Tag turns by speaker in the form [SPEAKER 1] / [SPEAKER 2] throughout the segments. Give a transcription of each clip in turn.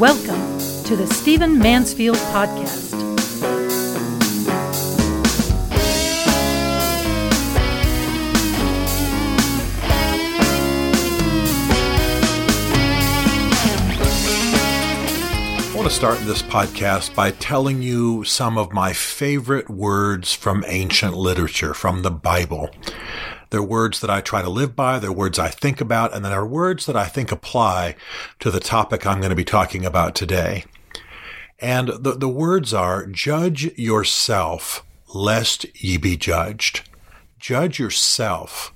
[SPEAKER 1] Welcome to the Stephen Mansfield Podcast.
[SPEAKER 2] I want to start this podcast by telling you some of my favorite words from ancient literature, from the Bible. They're words that I try to live by. They're words I think about, and then are words that I think apply to the topic I'm going to be talking about today. And the, the words are, judge yourself lest ye be judged. Judge yourself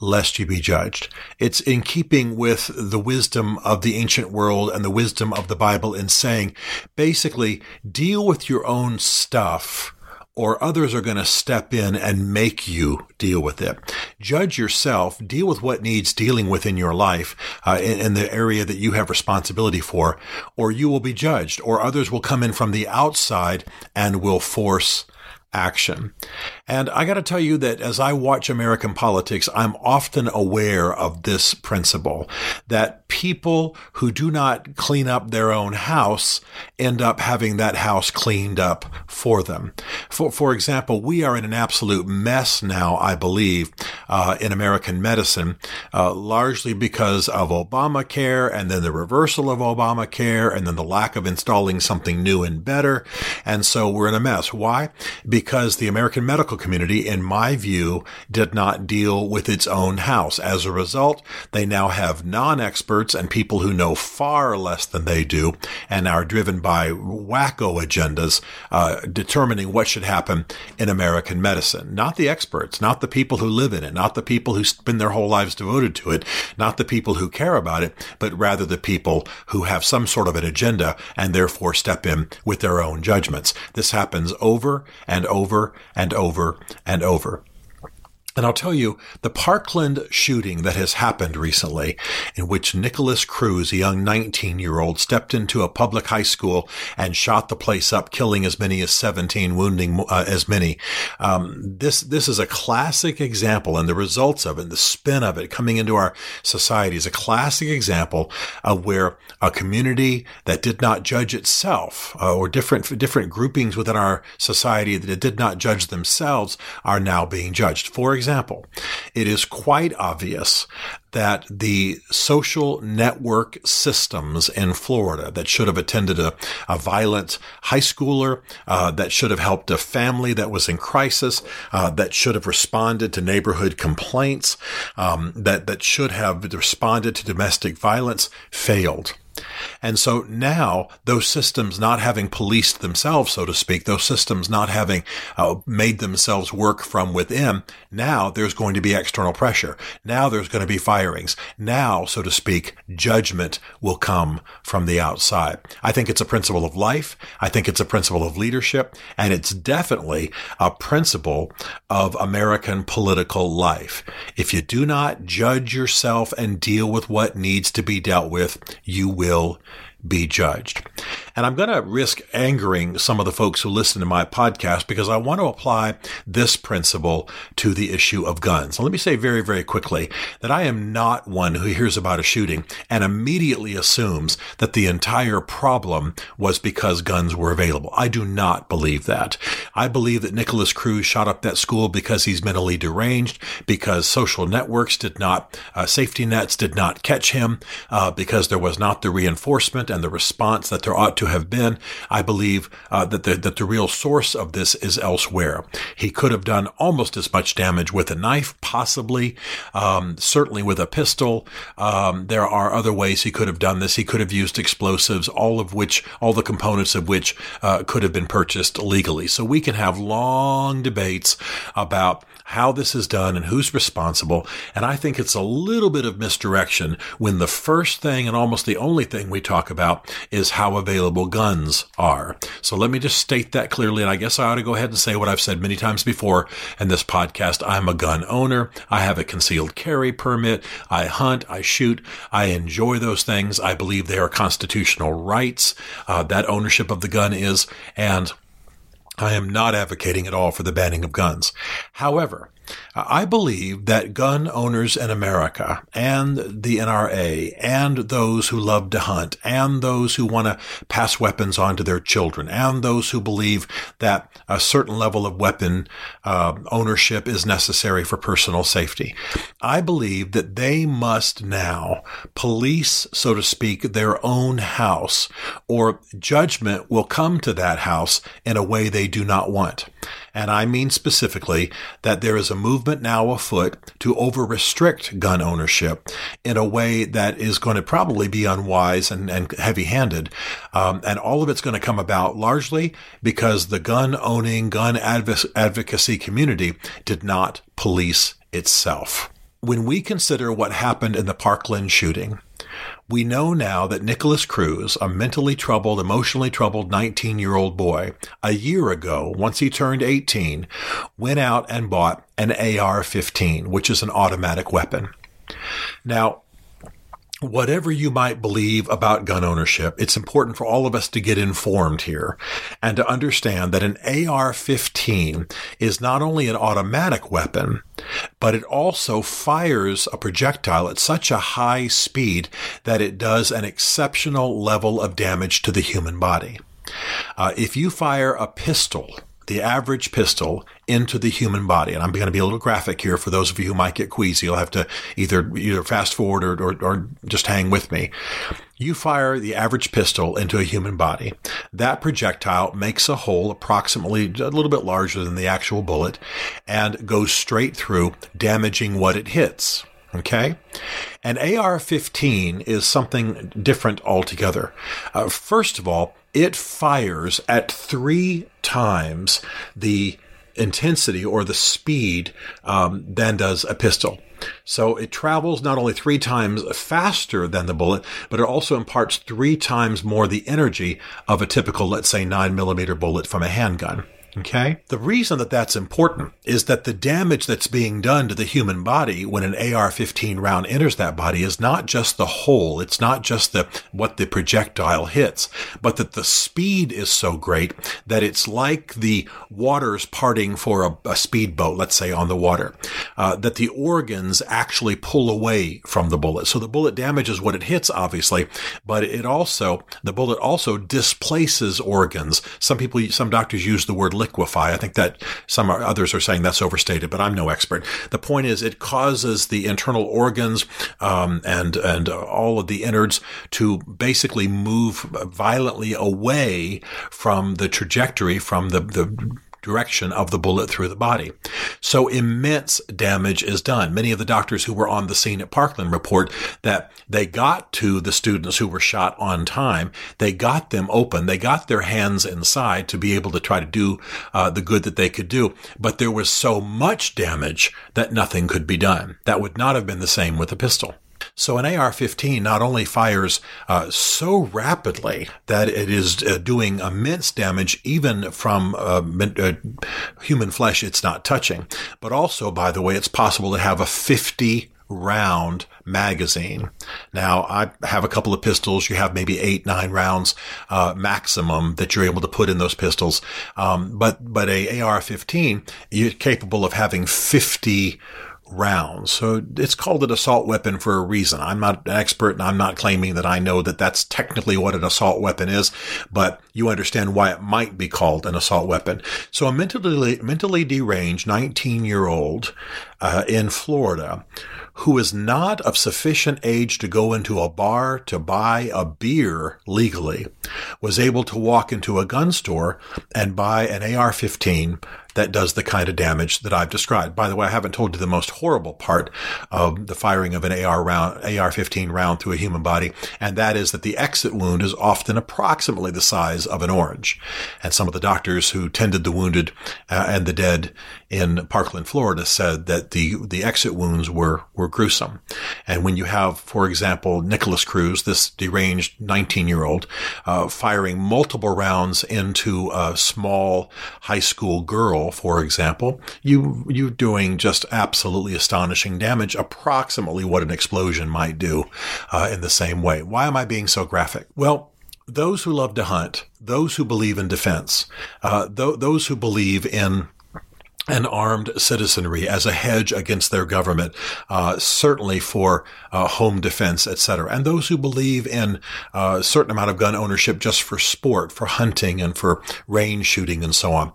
[SPEAKER 2] lest you be judged. It's in keeping with the wisdom of the ancient world and the wisdom of the Bible in saying, basically, deal with your own stuff or others are going to step in and make you deal with it. Judge yourself, deal with what needs dealing with in your life, uh, in, in, the area that you have responsibility for, or you will be judged, or others will come in from the outside and will force action. And I got to tell you that as I watch American politics, I'm often aware of this principle that people who do not clean up their own house end up having that house cleaned up for them. For, for example, we are in an absolute mess now, I believe, uh, in American medicine, uh, largely because of Obamacare and then the reversal of Obamacare and then the lack of installing something new and better. And so we're in a mess. Why? Because the American medical community, in my view, did not deal with its own house. As a result, they now have non-experts and people who know far less than they do and are driven by wacko agendas, uh, determining what should happen in American medicine. Not the experts, not the people who live in it, not the people who spend their whole lives devoted to it, not the people who care about it, but rather the people who have some sort of an agenda and therefore step in with their own judgments. This happens over and over and over and over. And I'll tell you, the Parkland shooting that has happened recently, in which Nikolas Cruz, a young 19 year old, stepped into a public high school and shot the place up, killing as many as 17, wounding uh, as many. Um, this, this is a classic example and the results of it, and the spin of it coming into our society is a classic example of where a community that did not judge itself uh, or different, different groupings within our society that did not judge themselves are now being judged. For example, example, it is quite obvious that the social network systems in Florida that should have attended a, a violent high schooler, uh, that should have helped a family that was in crisis, uh, that should have responded to neighborhood complaints, um, that, that should have responded to domestic violence failed. And so now those systems not having policed themselves, so to speak, those systems not having uh, made themselves work from within, now there's going to be external pressure. Now there's going to be firings. Now, so to speak, judgment will come from the outside. I think it's a principle of life. I think it's a principle of leadership and it's definitely a principle of American political life. If you do not judge yourself and deal with what needs to be dealt with, you will will be judged. And I'm going to risk angering some of the folks who listen to my podcast because I want to apply this principle to the issue of guns. let me say very, very quickly that I am not one who hears about a shooting and immediately assumes that the entire problem was because guns were available. I do not believe that. I believe that Nikolas Cruz shot up that school because he's mentally deranged, because social networks did not, uh, safety nets did not catch him, uh, because there was not the reinforcement and the response that there ought to have been. I believe uh, that the that the real source of this is elsewhere. He could have done almost as much damage with a knife, possibly, um, certainly with a pistol. Um, there are other ways he could have done this. He could have used explosives, all of which, all the components of which uh, could have been purchased legally. So we can have long debates about how this is done and who's responsible. And I think it's a little bit of misdirection when the first thing and almost the only thing we talk about is how available guns are. So let me just state that clearly. And I guess I ought to go ahead and say what I've said many times before in this podcast. I'm a gun owner. I have a concealed carry permit. I hunt. I shoot. I enjoy those things. I believe they are constitutional rights. Uh, that ownership of the gun is. And I am not advocating at all for the banning of guns. However, I believe that gun owners in America and the NRA and those who love to hunt and those who want to pass weapons on to their children and those who believe that a certain level of weapon uh, ownership is necessary for personal safety. I believe that they must now police, so to speak, their own house or judgment will come to that house in a way they do not want. And I mean specifically that there is a movement now afoot to over restrict gun ownership in a way that is going to probably be unwise and, and heavy handed. Um, and all of it's going to come about largely because the gun owning, gun adv- advocacy community did not police itself. When we consider what happened in the Parkland shooting, we know now that Nikolas Cruz, a mentally troubled, emotionally troubled 19 year old boy, a year ago, once he turned 18, went out and bought an AR 15, which is an automatic weapon. Now, whatever you might believe about gun ownership, it's important for all of us to get informed here and to understand that an AR-15 is not only an automatic weapon, but it also fires a projectile at such a high speed that it does an exceptional level of damage to the human body. Uh, if you fire a pistol the average pistol into the human body. And I'm going to be a little graphic here for those of you who might get queasy. You'll have to either, either fast forward or, or, or just hang with me. You fire the average pistol into a human body. That projectile makes a hole approximately a little bit larger than the actual bullet and goes straight through, damaging what it hits. Okay. An AR 15 is something different altogether. Uh, first of all, it fires at three times the intensity or the speed um, than does a pistol. So it travels not only three times faster than the bullet, but it also imparts three times more the energy of a typical, let's say, nine millimeter bullet from a handgun. Okay. The reason that that's important is that the damage that's being done to the human body when an AR-15 round enters that body is not just the hole. It's not just the, what the projectile hits, but that the speed is so great that it's like the waters parting for a, a speedboat, let's say on the water, uh, that the organs actually pull away from the bullet. So the bullet damages what it hits, obviously, but it also, the bullet also displaces organs. Some people, some doctors use the word liquefy. I think that some others are saying that's overstated, but I'm no expert. The point is, it causes the internal organs um, and and all of the innards to basically move violently away from the trajectory from the the direction of the bullet through the body. So immense damage is done. Many of the doctors who were on the scene at Parkland report that they got to the students who were shot on time. They got them open. They got their hands inside to be able to try to do uh, the good that they could do. But there was so much damage that nothing could be done. That would not have been the same with a pistol. So an AR-15 not only fires uh, so rapidly that it is uh, doing immense damage even from uh, uh, human flesh it's not touching, but also, by the way, it's possible to have a 50 round magazine. Now, I have a couple of pistols. You have maybe eight, nine rounds uh, maximum that you're able to put in those pistols. Um, but but a AR-15, you're capable of having 50 rounds. So it's called an assault weapon for a reason. I'm not an expert and I'm not claiming that I know that that's technically what an assault weapon is, but you understand why it might be called an assault weapon. So a mentally, mentally deranged 19 year old uh, in Florida who is not of sufficient age to go into a bar to buy a beer legally was able to walk into a gun store and buy an AR-15 that does the kind of damage that I've described. By the way, I haven't told you the most horrible part of the firing of an AR round, AR-15 round through a human body, and that is that the exit wound is often approximately the size of an orange. And some of the doctors who tended the wounded uh, and the dead in Parkland, Florida, said that the the exit wounds were were gruesome. And when you have, for example, Nikolas Cruz, this deranged 19 year old, uh, firing multiple rounds into a small high school girl, for example, you you doing just absolutely astonishing damage, approximately what an explosion might do uh, in the same way. Why am I being so graphic? Well, those who love to hunt, those who believe in defense, uh, th- those who believe in an armed citizenry as a hedge against their government, uh, certainly for uh, home defense, etc. And those who believe in uh, a certain amount of gun ownership just for sport, for hunting, and for range shooting, and so on.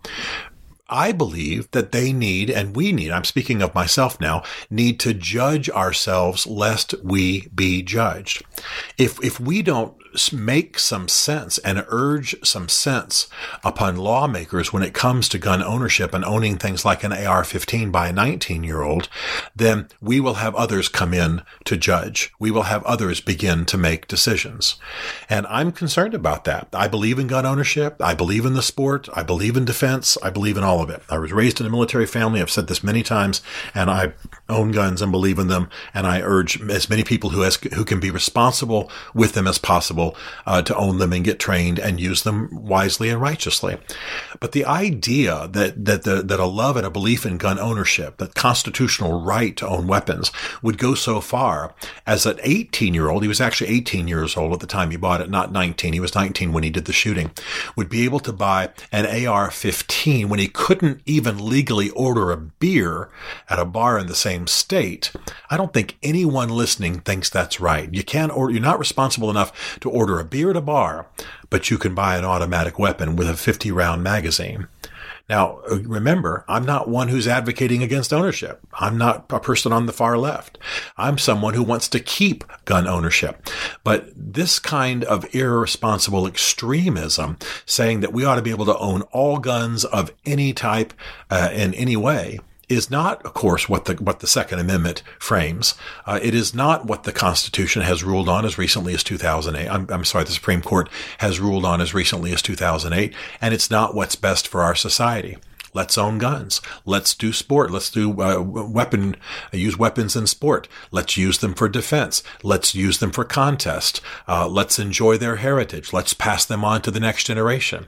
[SPEAKER 2] I believe that they need, and we need, I'm speaking of myself now, need to judge ourselves lest we be judged. If, if we don't make some sense and urge some sense upon lawmakers when it comes to gun ownership and owning things like an AR-15 by a 19 year old, then we will have others come in to judge. We will have others begin to make decisions. And I'm concerned about that. I believe in gun ownership. I believe in the sport. I believe in defense. I believe in all of it. I was raised in a military family. I've said this many times and I own guns and believe in them. And I urge as many people who, has, who can be responsible with them as possible uh, to own them and get trained and use them wisely and righteously. But the idea that that the, that a love and a belief in gun ownership, that constitutional right to own weapons, would go so far as an 18 year old, he was actually 18 years old at the time he bought it, not 19. He was 19 when he did the shooting, would be able to buy an AR-15 when he couldn't even legally order a beer at a bar in the same state. I don't think anyone listening thinks that's right. You can't, or you're not responsible enough to order a beer at a bar, but you can buy an automatic weapon with a 50 round magazine. Now, remember, I'm not one who's advocating against ownership. I'm not a person on the far left. I'm someone who wants to keep gun ownership. But this kind of irresponsible extremism, saying that we ought to be able to own all guns of any type uh, in any way, is not, of course, what the what the Second Amendment frames. Uh, it is not what the Constitution has ruled on as recently as 2008. I'm, I'm sorry, the Supreme Court has ruled on as recently as 2008, and it's not what's best for our society. Let's own guns. Let's do sport. Let's do uh, weapon, use weapons in sport. Let's use them for defense. Let's use them for contest. Uh, let's enjoy their heritage. Let's pass them on to the next generation.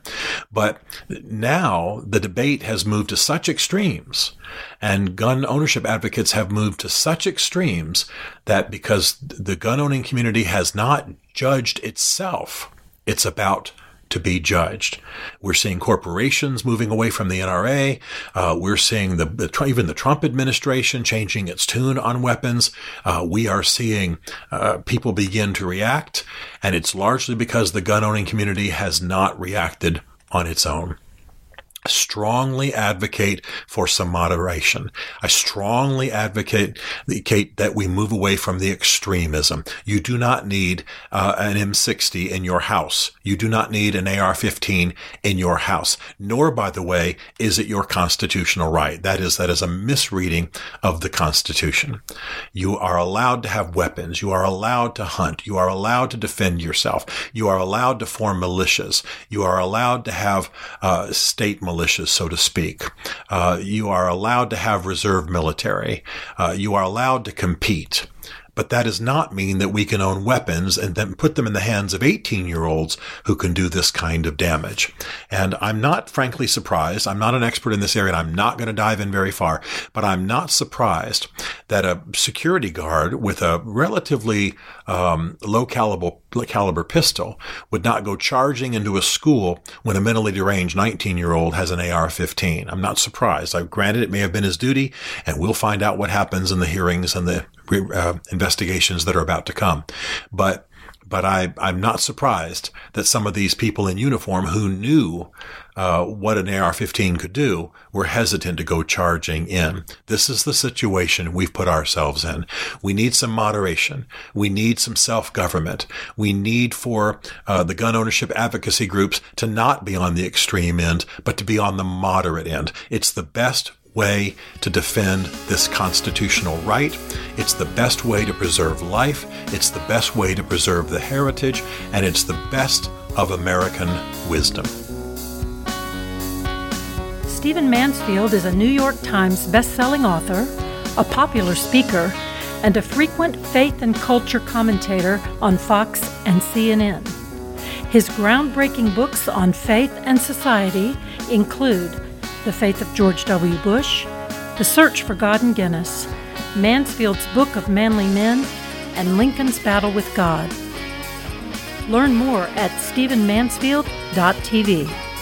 [SPEAKER 2] But now the debate has moved to such extremes and gun ownership advocates have moved to such extremes that because the gun owning community has not judged itself, it's about to be judged. We're seeing corporations moving away from the NRA. Uh, we're seeing the, the, even the Trump administration changing its tune on weapons. Uh, we are seeing uh, people begin to react, and it's largely because the gun owning community has not reacted on its own strongly advocate for some moderation. I strongly advocate that we move away from the extremism. You do not need uh, an M60 in your house. You do not need an AR-15 in your house. Nor, by the way, is it your constitutional right. That is, that is a misreading of the Constitution. You are allowed to have weapons. You are allowed to hunt. You are allowed to defend yourself. You are allowed to form militias. You are allowed to have uh, state militias militias, so to speak. Uh, you are allowed to have reserve military. Uh, you are allowed to compete. But that does not mean that we can own weapons and then put them in the hands of 18 year olds who can do this kind of damage. And I'm not frankly surprised. I'm not an expert in this area and I'm not going to dive in very far, but I'm not surprised that a security guard with a relatively um, low caliber, caliber pistol would not go charging into a school when a mentally deranged 19 year old has an AR-15. I'm not surprised. I granted it may have been his duty and we'll find out what happens in the hearings and the uh, investigations that are about to come. But but I, I'm not surprised that some of these people in uniform who knew uh, what an AR-15 could do were hesitant to go charging in. This is the situation we've put ourselves in. We need some moderation. We need some self-government. We need for uh, the gun ownership advocacy groups to not be on the extreme end, but to be on the moderate end. It's the best way to defend this constitutional right. It's the best way to preserve life. It's the best way to preserve the heritage. And it's the best of American wisdom.
[SPEAKER 1] Stephen Mansfield is a New York Times best-selling author, a popular speaker, and a frequent faith and culture commentator on Fox and CNN. His groundbreaking books on faith and society include the Faith of George W. Bush, The Search for God and Guinness, Mansfield's Book of Manly Men, and Lincoln's Battle with God. Learn more at stephenmansfield.tv.